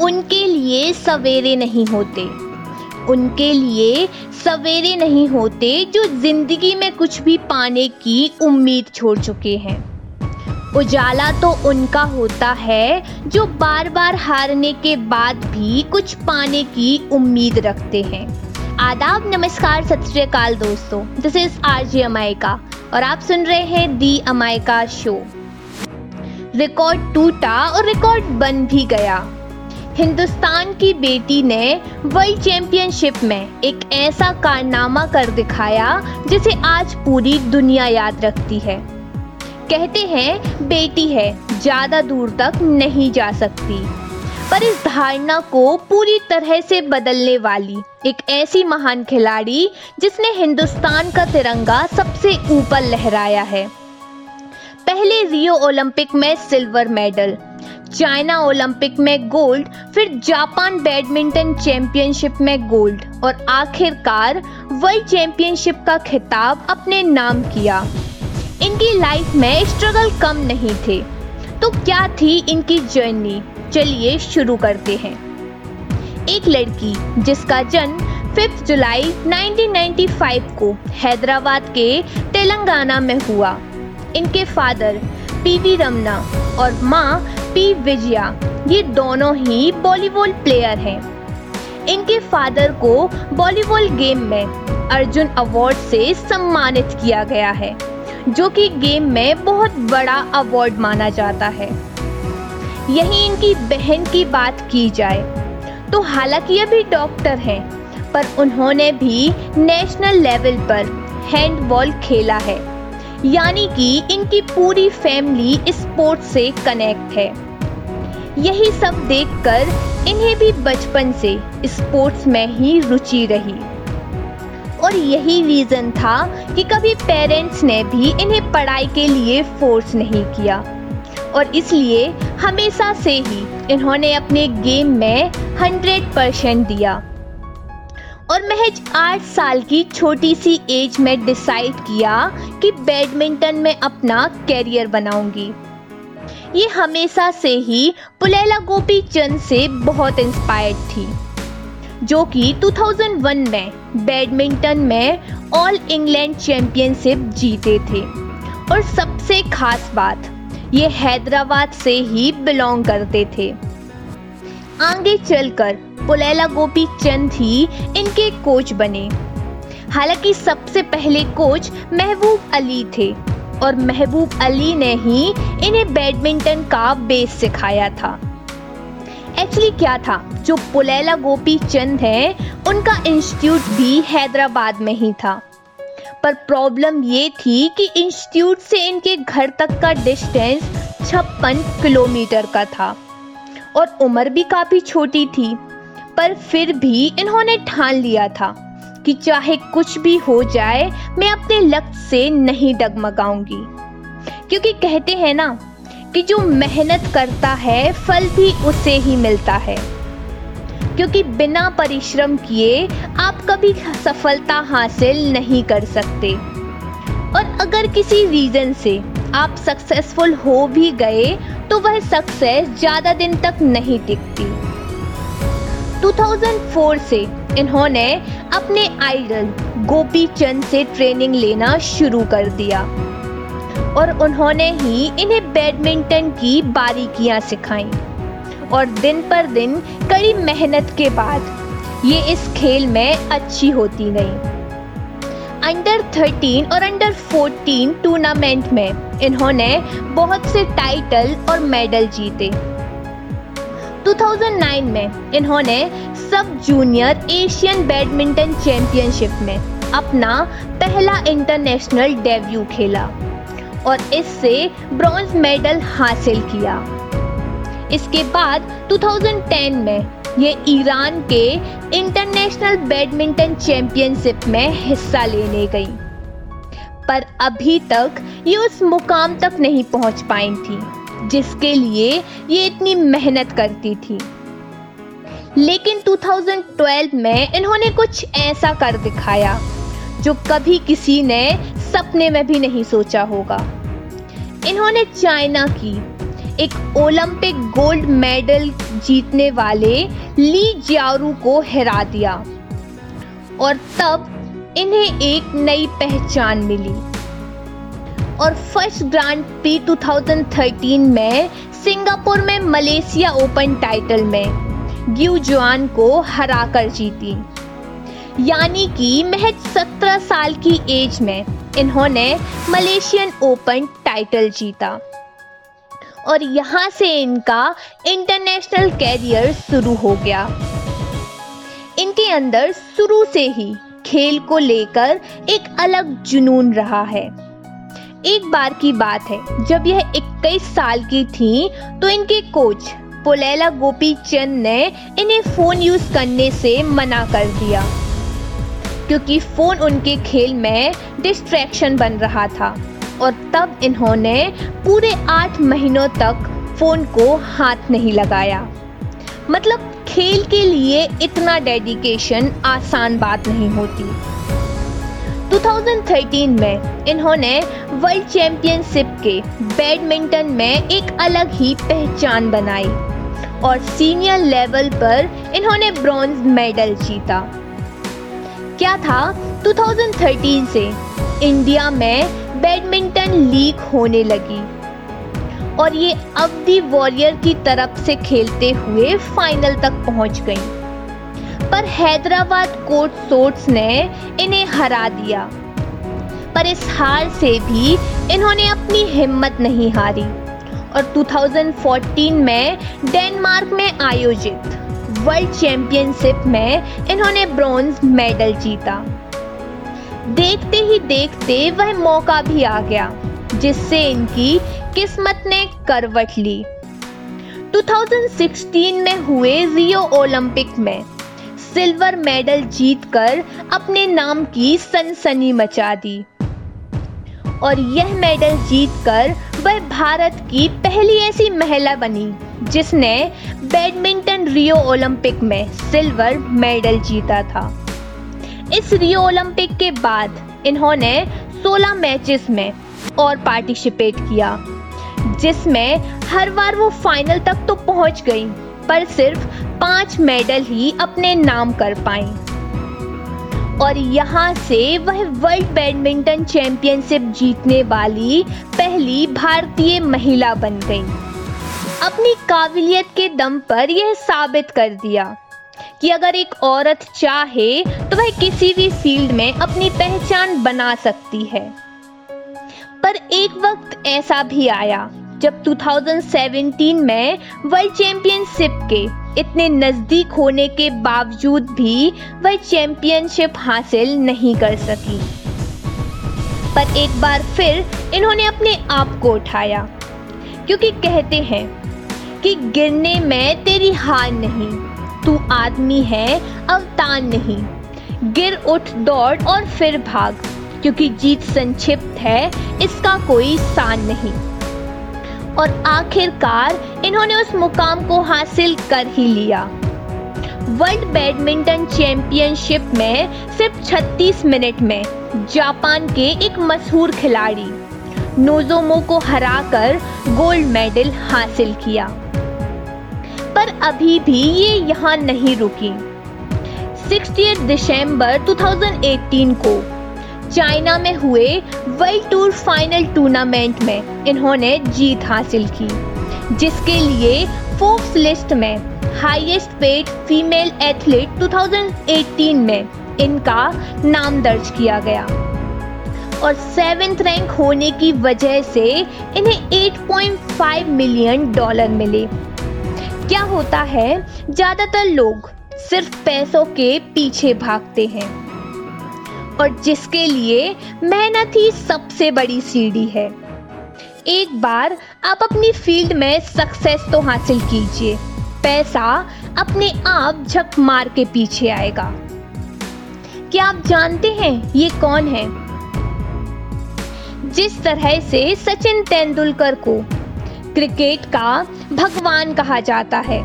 उनके लिए सवेरे नहीं होते। उनके लिए सवेरे नहीं होते जो ज़िंदगी में कुछ भी पाने की उम्मीद छोड़ चुके हैं। उजाला तो उनका होता है जो बार बार हारने के बाद भी कुछ पाने की उम्मीद रखते हैं। आदाब, नमस्कार, सत श्रीकाल दोस्तों। This is R J Amayka और आप सुन रहे हैं दी अमायका शो रिकॉर्ड टूटा और रिकॉर्ड बन भी गया। हिंदुस्तान की बेटी ने वर्ल्ड चैंपियनशिप में एक ऐसा कारनामा कर दिखाया जिसे आज पूरी दुनिया याद रखती है। कहते हैं, बेटी है, ज़्यादा दूर तक नहीं जा सकती। पर इस धारणा को पूरी तरह से बदलने वाली एक ऐसी महान खिलाड़ी जिसने हिंदुस्तान का तिरंगा सबसे ऊपर लहराया है। पहले रियो ओलंपिक में सिल्वर मेडल चाइना ओलंपिक में गोल्ड, फिर जापान बैडमिंटन चैंपियनशिप में गोल्ड और आखिरकार वर्ल्ड चैंपियनशिप का खिताब अपने नाम किया। इनकी लाइफ में स्ट्रगल कम नहीं थे। तो क्या थी इनकी जर्नी चलिए शुरू करते हैं। एक लड़की, जिसका जन्म 5 जुलाई 1995 को हैदराबाद के तेलंगाना में हुआ। इनके फादर पीवी रमना और माँ पी विजया, ये दोनों ही बॉलीवुड प्लेयर हैं। इनके फादर को बॉलीवुड गेम में अर्जुन अवार्ड से सम्मानित किया गया है, जो कि गेम में बहुत बड़ा अवार्ड माना जाता है। यही इनकी बहन की बात की जाए तो हालाँकि अभी डॉक्टर हैं, पर उन्होंने भी नेशनल लेवल पर हैंडबॉल खेला है, यानी कि इनकी पूरी फैमिली स्पोर्ट्स से कनेक्ट है। यही सब देखकर इन्हें भी बचपन से स्पोर्ट्स में ही रुचि रही। और यही रीज़न था कि कभी पेरेंट्स ने भी इन्हें पढ़ाई के लिए फोर्स नहीं किया। और इसलिए हमेशा से ही इन्होंने अपने गेम में हंड्रेड परसेंट दिया। और महज आठ साल की छोटी सी एज में डिसाइड किया कि बैडमिंटन में अपना कैरियर बनाऊँगी। ये हमेशा से ही पुलेला गोपी चंद से बहुत इंस्पायर्ड थी, जो कि 2001 में बैडमिंटन में ऑल इंग्लैंड चैंपियनशिप जीते थे। और सबसे खास बात, ये हैदराबाद से ही बिलोंग करते थे। आगे चलकर पुलेला गोपी चंद ही इनके कोच बने। हालाँकि सबसे पहले कोच महबूब अली थे। और महबूब अली ने ही इन्हें बैडमिंटन का बेस सिखाया था। एक्चुअली क्या था? जो पुलेला गोपी चंद है, उनका इंस्टीट्यूट भी हैदराबाद में ही था। पर प्रॉब्लम ये थी कि इंस्टीट्यूट से इनके घर तक का डिस्टेंस छप्पन किलोमीटर का था और उम्र भी काफ़ी छोटी थी, पर फिर भी इन्होंने ठान लिया था। कि चाहे कुछ भी हो जाए, मैं अपने लक्ष्य से नहीं डगमगाऊँगी। क्योंकि कहते हैं ना कि जो मेहनत करता है, फल भी उसे ही मिलता है। क्योंकि बिना परिश्रम किए आप कभी सफलता हासिल नहीं कर सकते। और अगर किसी रीज़न से आप सक्सेसफुल हो भी गए तो वह सक्सेस ज़्यादा दिन तक नहीं टिकती। 2004 से इन्होंने अपने आइडल गोपी चंद से ट्रेनिंग लेना शुरू कर दिया। और उन्होंने ही इन्हें बैडमिंटन की बारीकियाँ सिखाई। और दिन पर दिन कड़ी मेहनत के बाद ये इस खेल में अच्छी होती गई। अंडर 13 और अंडर 14 टूर्नामेंट में इन्होंने बहुत से टाइटल और मेडल जीते। 2009 में इन्होंने सब जूनियर एशियन बैडमिंटन चैंपियनशिप में अपना पहला इंटरनेशनल डेब्यू खेला और इससे ब्रॉन्ज मेडल हासिल किया। इसके बाद 2010 में ये ईरान के इंटरनेशनल बैडमिंटन चैंपियनशिप में हिस्सा लेने गई। पर अभी तक ये उस मुकाम तक नहीं पहुँच पाई थी। जिसके लिए ये इतनी मेहनत करती थी। लेकिन 2012 में इन्होंने कुछ ऐसा कर दिखाया, जो कभी किसी ने सपने में भी नहीं सोचा होगा। इन्होंने चाइना की एक ओलंपिक गोल्ड मेडल जीतने वाले ली जियारू को हरा दिया, और तब इन्हें एक नई पहचान मिली। और फ़र्स्ट ग्रांड पी 2013 में सिंगापुर में मलेशिया ओपन टाइटल में ग्यू जुआन को हराकर जीती। यानी कि महज 17 साल की एज में इन्होंने मलेशियन ओपन टाइटल जीता। और यहाँ से इनका इंटरनेशनल कैरियर शुरू हो गया। इनके अंदर शुरू से ही खेल को लेकर एक अलग जुनून रहा है। एक बार की बात है। जब यह 21 साल की थी तो इनके कोच, पोलेला गोपी चंद ने इन्हें फ़ोन यूज़ करने से मना कर दिया। क्योंकि फ़ोन उनके खेल में डिस्ट्रैक्शन बन रहा था। और तब इन्होंने पूरे आठ महीनों तक फ़ोन को हाथ नहीं लगाया। मतलब खेल के लिए इतना डेडिकेशन आसान बात नहीं होती। 2013 में इन्होंने वर्ल्ड चैंपियनशिप के बैडमिंटन में एक अलग ही पहचान बनाई और सीनियर लेवल पर इन्होंने ब्रॉन्ज मेडल जीता। क्या था? 2013 से इंडिया में बैडमिंटन लीग होने लगी और ये अवधि वॉरियर की तरफ़ से खेलते हुए फाइनल तक पहुँच गई। पर हैदराबाद कोर्ट सोर्ट्स ने इन्हें हरा दिया। पर इस हार से भी इन्होंने अपनी हिम्मत नहीं हारी और 2014 में डेनमार्क में आयोजित वर्ल्ड चैंपियनशिप में इन्होंने ब्रॉन्ज मेडल जीता। देखते ही देखते वह मौका भी आ गया, जिससे इनकी किस्मत ने करवट ली। 2016 में हुए रियो ओलंपिक में सिल्वर मेडल जीतकर अपने नाम की सनसनी मचा दी। और यह मेडल जीतकर वह भारत की पहली ऐसी महिला बनी, जिसने बैडमिंटन रियो ओलंपिक में सिल्वर मेडल जीता था। इस रियो ओलंपिक के बाद इन्होंने 16 मैचेस में और पार्टिसिपेट किया, जिसमें हर बार वो फाइनल तक तो पहुँच गई। पर सिर्फ़ पाँच मेडल ही अपने नाम कर पाई और यहाँ से वह वर्ल्ड बैडमिंटन चैंपियनशिप जीतने वाली पहली भारतीय महिला बन गई। अपनी काबिलियत के दम पर यह साबित कर दिया कि अगर एक औरत चाहे तो वह किसी भी फ़ील्ड में अपनी पहचान बना सकती है। पर एक वक्त ऐसा भी आया जब 2017 में वर्ल्ड चैंपियनशिप के इतने नज़दीक होने के बावजूद भी वह चैंपियनशिप हासिल नहीं कर सकी। पर एक बार फिर इन्होंने अपने आप को उठाया, क्योंकि कहते हैं कि गिरने में तेरी हार नहीं, तू आदमी है, अवतार नहीं। गिर उठ, दौड़ और फिर भाग, क्योंकि जीत संक्षिप्त है, इसका कोई सान नहीं। और आखिरकार इन्होंने उस मुकाम को हासिल कर ही लिया। वर्ल्ड बैडमिंटन चैंपियनशिप में सिर्फ़ 36 मिनट में जापान के एक मशहूर खिलाड़ी नोजोमो को हराकर गोल्ड मेडल हासिल किया। पर अभी भी ये यहाँ नहीं रुकी। 68 दिसंबर 2018 को चाइना में हुए वर्ल्ड टूर फाइनल टूर्नामेंट में इन्होंने जीत हासिल की, जिसके लिए फोर्ब्स लिस्ट में हाईएस्ट पेड फीमेल एथलीट 2018 में इनका नाम दर्ज किया गया। और सेवेंथ रैंक होने की वजह से इन्हें 8.5 मिलियन डॉलर मिले। क्या होता है? ज़्यादातर लोग सिर्फ़ पैसों के पीछे भागते हैं। और जिसके लिए मेहनत ही सबसे बड़ी सीढ़ी है। एक बार आप अपनी फ़ील्ड में सक्सेस तो हासिल कीजिए। पैसा अपने आप झक मार के पीछे आएगा। क्या आप जानते हैं ये कौन है? जिस तरह से सचिन तेंदुलकर को क्रिकेट का भगवान कहा जाता है,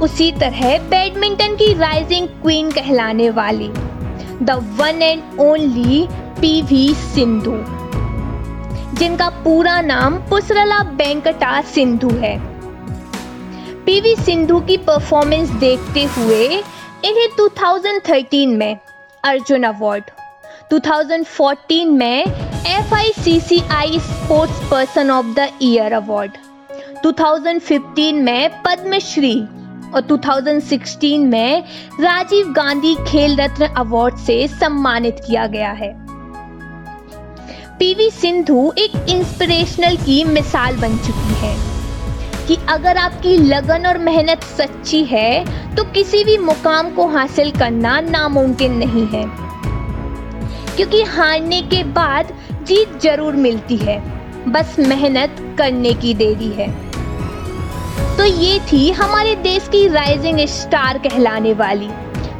उसी तरह बैडमिंटन की राइजिंग क्वीन कहलाने वाली the one and only P Sindhu, जिनका पूरा नाम पुसरला वेंकटा सिंधु है। पीवी सिंधु की परफॉर्मेंस देखते हुए इन्हें 2013 में अर्जुन अवार्ड 2014 में F I sports person of the year award 2015 में पद्मश्री और 2016 में राजीव गांधी खेल रत्न अवार्ड से सम्मानित किया गया है। पीवी सिंधु एक इंस्पिरेशनल की मिसाल बन चुकी है कि अगर आपकी लगन और मेहनत सच्ची है तो किसी भी मुकाम को हासिल करना नामुमकिन नहीं है। क्योंकि हारने के बाद जीत ज़रूर मिलती है, बस मेहनत करने की देरी है। ये थी हमारे देश की राइजिंग स्टार कहलाने वाली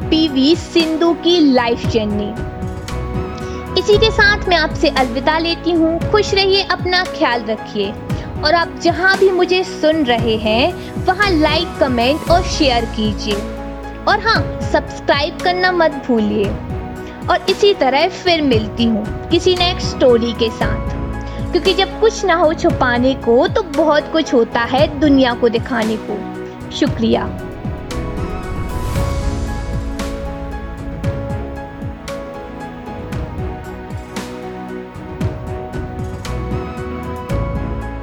पीवी सिंधु की लाइफ जर्नी इसी के साथ मैं आपसे अलविदा लेती हूँ। खुश रहिए, अपना ख्याल रखिए। और आप जहाँ भी मुझे सुन रहे हैं, वहाँ लाइक कमेंट और शेयर कीजिए। और हाँ सब्सक्राइब करना मत भूलिए। और इसी तरह फिर मिलती हूँ किसी नेक्स्ट स्टोरी के साथ। क्योंकि जब कुछ ना हो छुपाने को तो बहुत कुछ होता है दुनिया को दिखाने को। शुक्रिया।